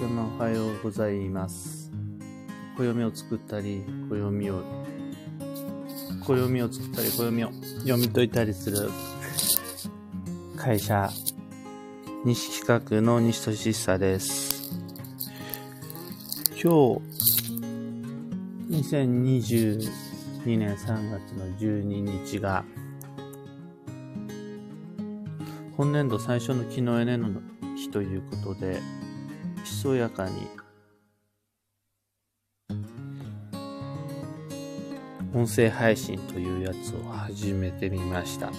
様おはようございます。暦を作ったり、暦を、暦を作ったり、暦を読み解いたりする会社、西企画の西俊久です。今日、2022年3月の12日が、本年度最初の木のエネの日ということで、そやかに、音声配信というやつを始めてみました。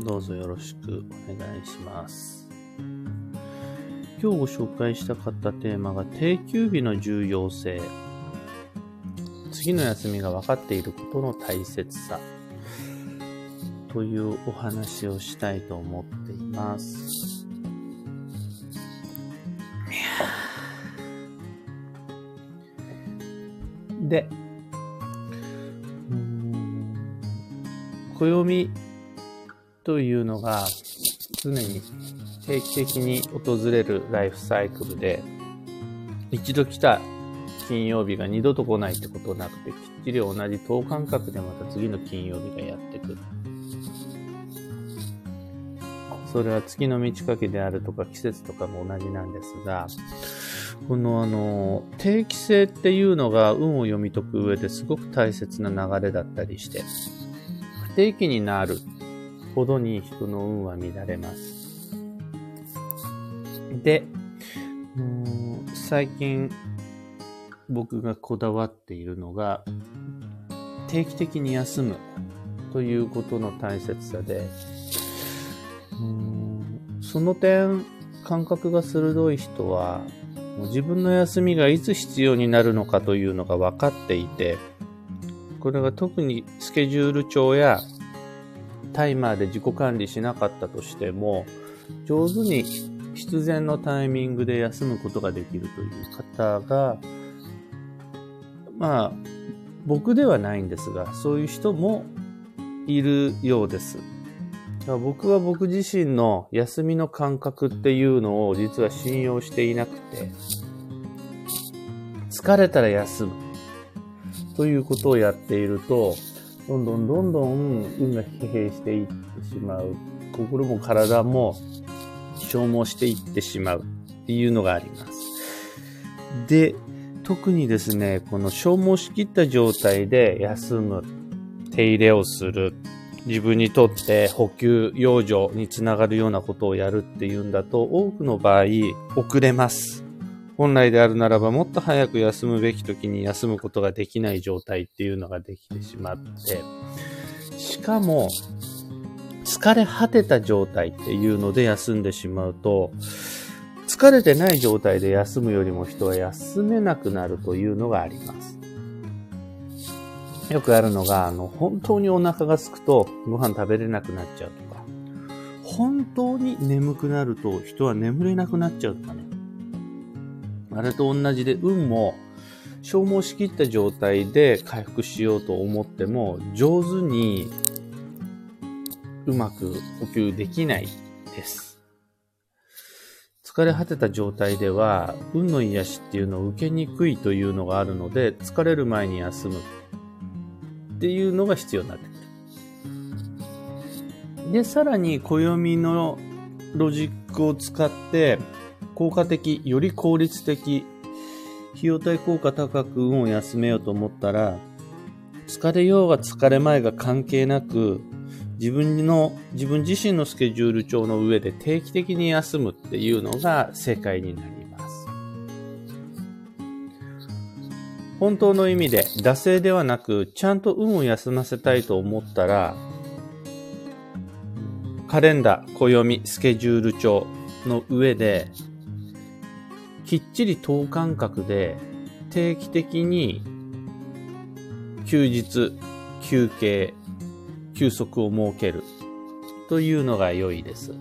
どうぞよろしくお願いします。今日ご紹介したかったテーマが定休日の重要性。次の休みが分かっていることの大切さ。というお話をしたいと思っています。で、うん暦というのが常に定期的に訪れるライフサイクルで、一度来た金曜日が二度と来ないってことなくて、きっちり同じ等間隔でまた次の金曜日がやってくる。それは月の満ち欠けであるとか季節とかも同じなんですが、このあの、定期性っていうのが運を読み解く上ですごく大切な流れだったりして、不定期になるほどに人の運は乱れます。で、う最近僕がこだわっているのが、定期的に休むということの大切さで、その点、感覚が鋭い人は、自分の休みがいつ必要になるのかというのが分かっていて、これが特にスケジュール帳やタイマーで自己管理しなかったとしても、上手に必然のタイミングで休むことができるという方が、まあ、僕ではないんですが、そういう人もいるようです。僕は僕自身の休みの感覚っていうのを実は信用していなくて、疲れたら休むということをやっていると、どんどんどんどん運が疲弊していってしまう。心も体も消耗していってしまうっていうのがあります。で、特にですね、この消耗しきった状態で休む、手入れをする、自分にとって補給、養生につながるようなことをやるっていうんだと、多くの場合、遅れます。本来であるならば、もっと早く休むべき時に休むことができない状態っていうのができてしまって、しかも、疲れ果てた状態っていうので休んでしまうと、疲れてない状態で休むよりも人は休めなくなるというのがあります。よくあるのが、あの、本当にお腹が空くとご飯食べれなくなっちゃうとか、本当に眠くなると人は眠れなくなっちゃうとかね。あれと同じで、運も消耗しきった状態で回復しようと思っても、上手にうまく補給できないです。疲れ果てた状態では、運の癒しっていうのを受けにくいというのがあるので、疲れる前に休むっていうのが必要になってくる。で、さらに暦のロジックを使って、効果的、より効率的、費用対効果高く運を休めようと思ったら、疲れようが疲れまいが関係なく、自分の、自分自身のスケジュール帳の上で定期的に休むっていうのが正解になり本当の意味で、惰性ではなく、ちゃんと運を休ませたいと思ったら、カレンダー、暦、スケジュール帳の上で、きっちり等間隔で定期的に休日、休憩、休息を設けるというのが良いです。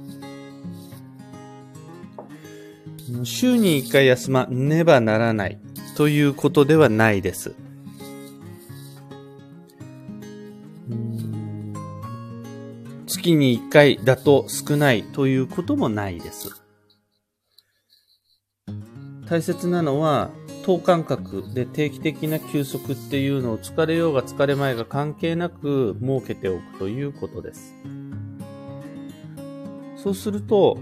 週に1回休まねばならないということではないです。月に1回だと少ないということもないです。大切なのは、等間隔で定期的な休息っていうのを疲れようが疲れまいが関係なく設けておくということです。そうすると、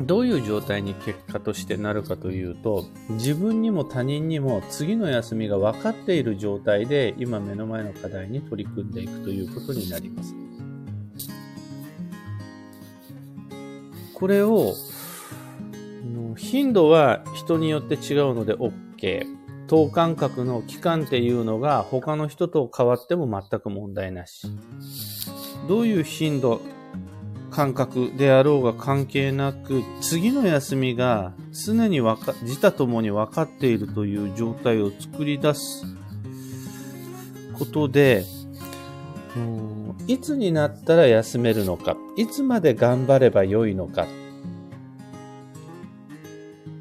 どういう状態に結果としてなるかというと、自分にも他人にも次の休みが分かっている状態で今目の前の課題に取り組んでいくということになります。これを、頻度は人によって違うので OK。等間隔の期間っていうのが他の人と変わっても全く問題なし。どういう頻度、感覚であろうが関係なく、次の休みが常にわか、自他ともに分かっているという状態を作り出すことで、いつになったら休めるのか、いつまで頑張ればよいのか。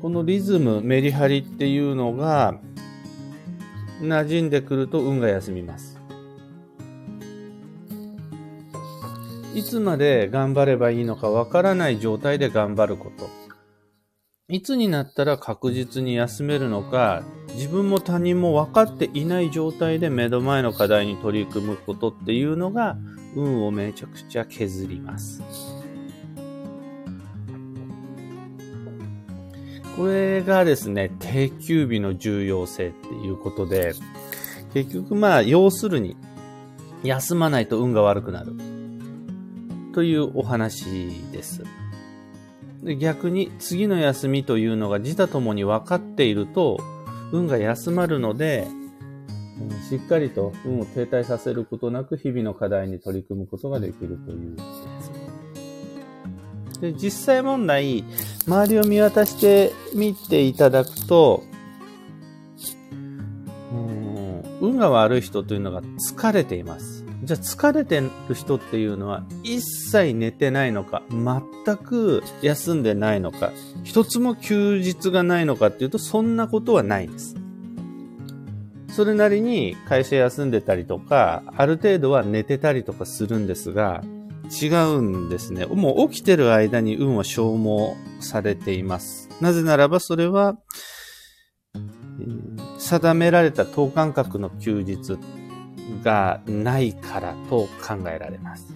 このリズム、メリハリっていうのが馴染んでくると運が休みます。いつまで頑張ればいいのかわからない状態で頑張ること。いつになったら確実に休めるのか、自分も他人も分かっていない状態で目の前の課題に取り組むことっていうのが、運をめちゃくちゃ削ります。これがですね、定休日の重要性っていうことで、結局まあ、要するに、休まないと運が悪くなる。というお話です。逆に次の休みというのが自他ともに分かっていると運が休まるので、しっかりと運を停滞させることなく日々の課題に取り組むことができるというで実際問題、周りを見渡してみていただくと、運が悪い人というのが疲れています。じゃあ疲れてる人っていうのは一切寝てないのか、全く休んでないのか、一つも休日がないのかっていうとそんなことはないんです。それなりに会社休んでたりとか、ある程度は寝てたりとかするんですが、違うんですね。もう起きてる間に運は消耗されています。なぜならばそれは、定められた等間隔の休日がないからと考えられます。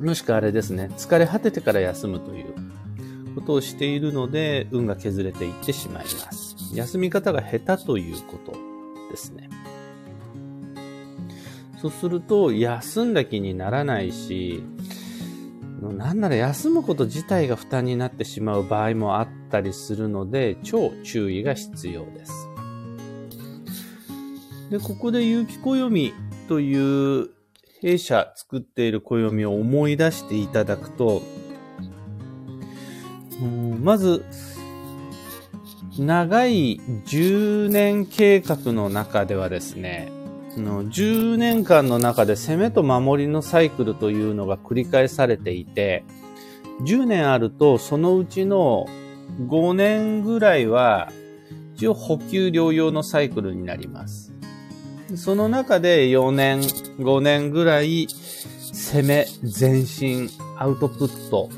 もしくはあれですね、疲れ果ててから休むということをしているので、運が削れていってしまいます。休み方が下手ということですね。そうすると、休んだ気にならないし、なんなら休むこと自体が負担になってしまう場合もあったりするので、超注意が必要です。で、ここで有機暦という弊社作っている暦を思い出していただくと、まず、長い10年計画の中ではですね、10年間の中で攻めと守りのサイクルというのが繰り返されていて、10年あるとそのうちの5年ぐらいは一応補給療養のサイクルになります。その中で4年、5年ぐらい攻め、前進、アウトプット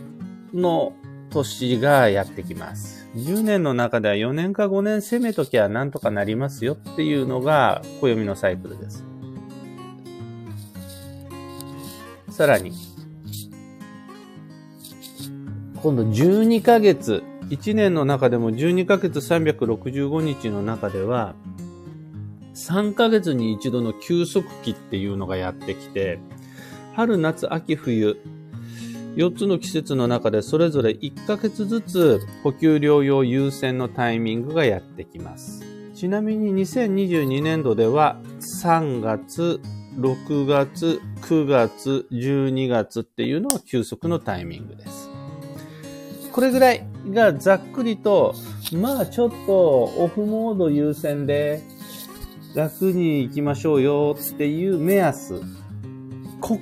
の年がやってきます。10年の中では4年か5年攻めときゃなんとかなりますよっていうのが暦のサイクルです。さらに、今度12ヶ月、1年の中でも12ヶ月365日の中では、3ヶ月に一度の休息期っていうのがやってきて、春、夏、秋、冬、4つの季節の中でそれぞれ1ヶ月ずつ補給療養優先のタイミングがやってきます。ちなみに2022年度では3月、6月、9月、12月っていうのが休息のタイミングです。これぐらいがざっくりと、まあちょっとオフモード優先で楽に行きましょうよっていう目安。こ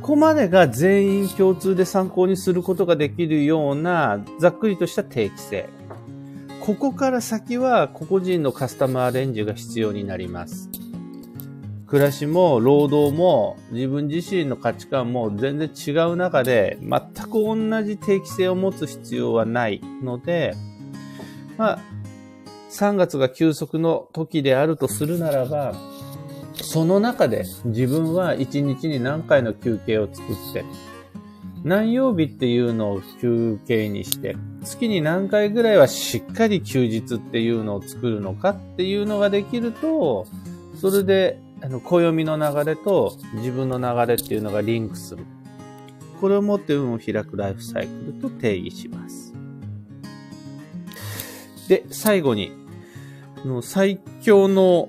こまでが全員共通で参考にすることができるようなざっくりとした定期性。ここから先は個々人のカスタマーレンジが必要になります。暮らしも労働も自分自身の価値観も全然違う中で全く同じ定期性を持つ必要はないので、まあ、3月が休息の時であるとするならば、その中で自分は1日に何回の休憩を作って、何曜日っていうのを休憩にして、月に何回ぐらいはしっかり休日っていうのを作るのかっていうのができると、それで、あの、暦の流れと自分の流れっていうのがリンクする。これをもって運を開くライフサイクルと定義します。で、最後に、の最強の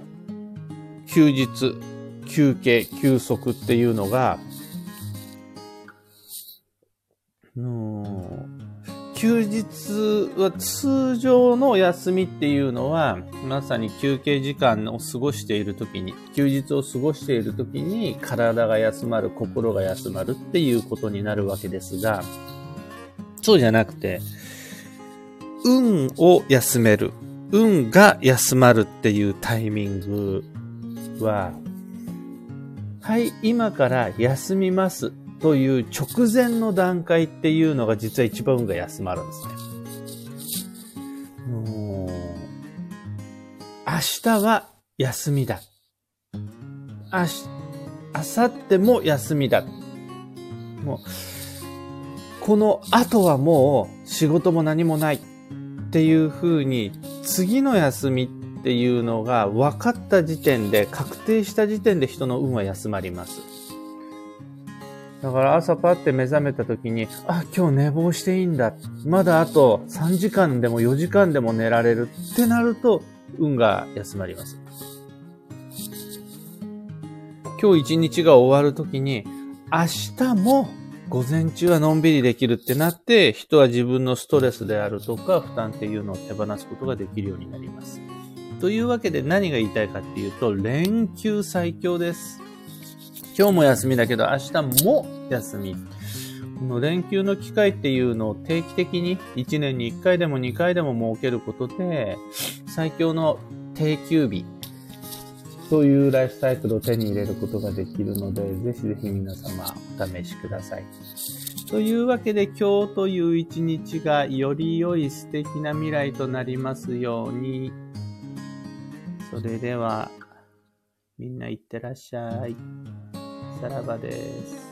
休日、休憩、休息っていうのが、の休日は通常の休みっていうのは、まさに休憩時間を過ごしている時に、休日を過ごしている時に体が休まる、心が休まるっていうことになるわけですが、そうじゃなくて、運を休める、運が休まるっていうタイミングは、はい、今から休みますという直前の段階っていうのが実は一番運が休まるんですね。明日は休みだ。明日、明後日も休みだ。もう、この後はもう仕事も何もないっていう風に次の休みっていうのが分かった時点で、確定した時点で人の運は休まります。だから朝パって目覚めた時に、あ、今日寝坊していいんだ。まだあと3時間でも4時間でも寝られるってなると、運が休まります。今日一日が終わる時に、明日も午前中はのんびりできるってなって、人は自分のストレスであるとか負担っていうのを手放すことができるようになります。というわけで何が言いたいかっていうと、連休最強です。今日も休みだけど明日も休み。この連休の機会っていうのを定期的に1年に1回でも2回でも設けることで、最強の定休日というライフサイクルを手に入れることができるので、ぜひぜひ皆様お試しください。というわけで今日という一日がより良い素敵な未来となりますように。それでは、みんないってらっしゃい。さらばです。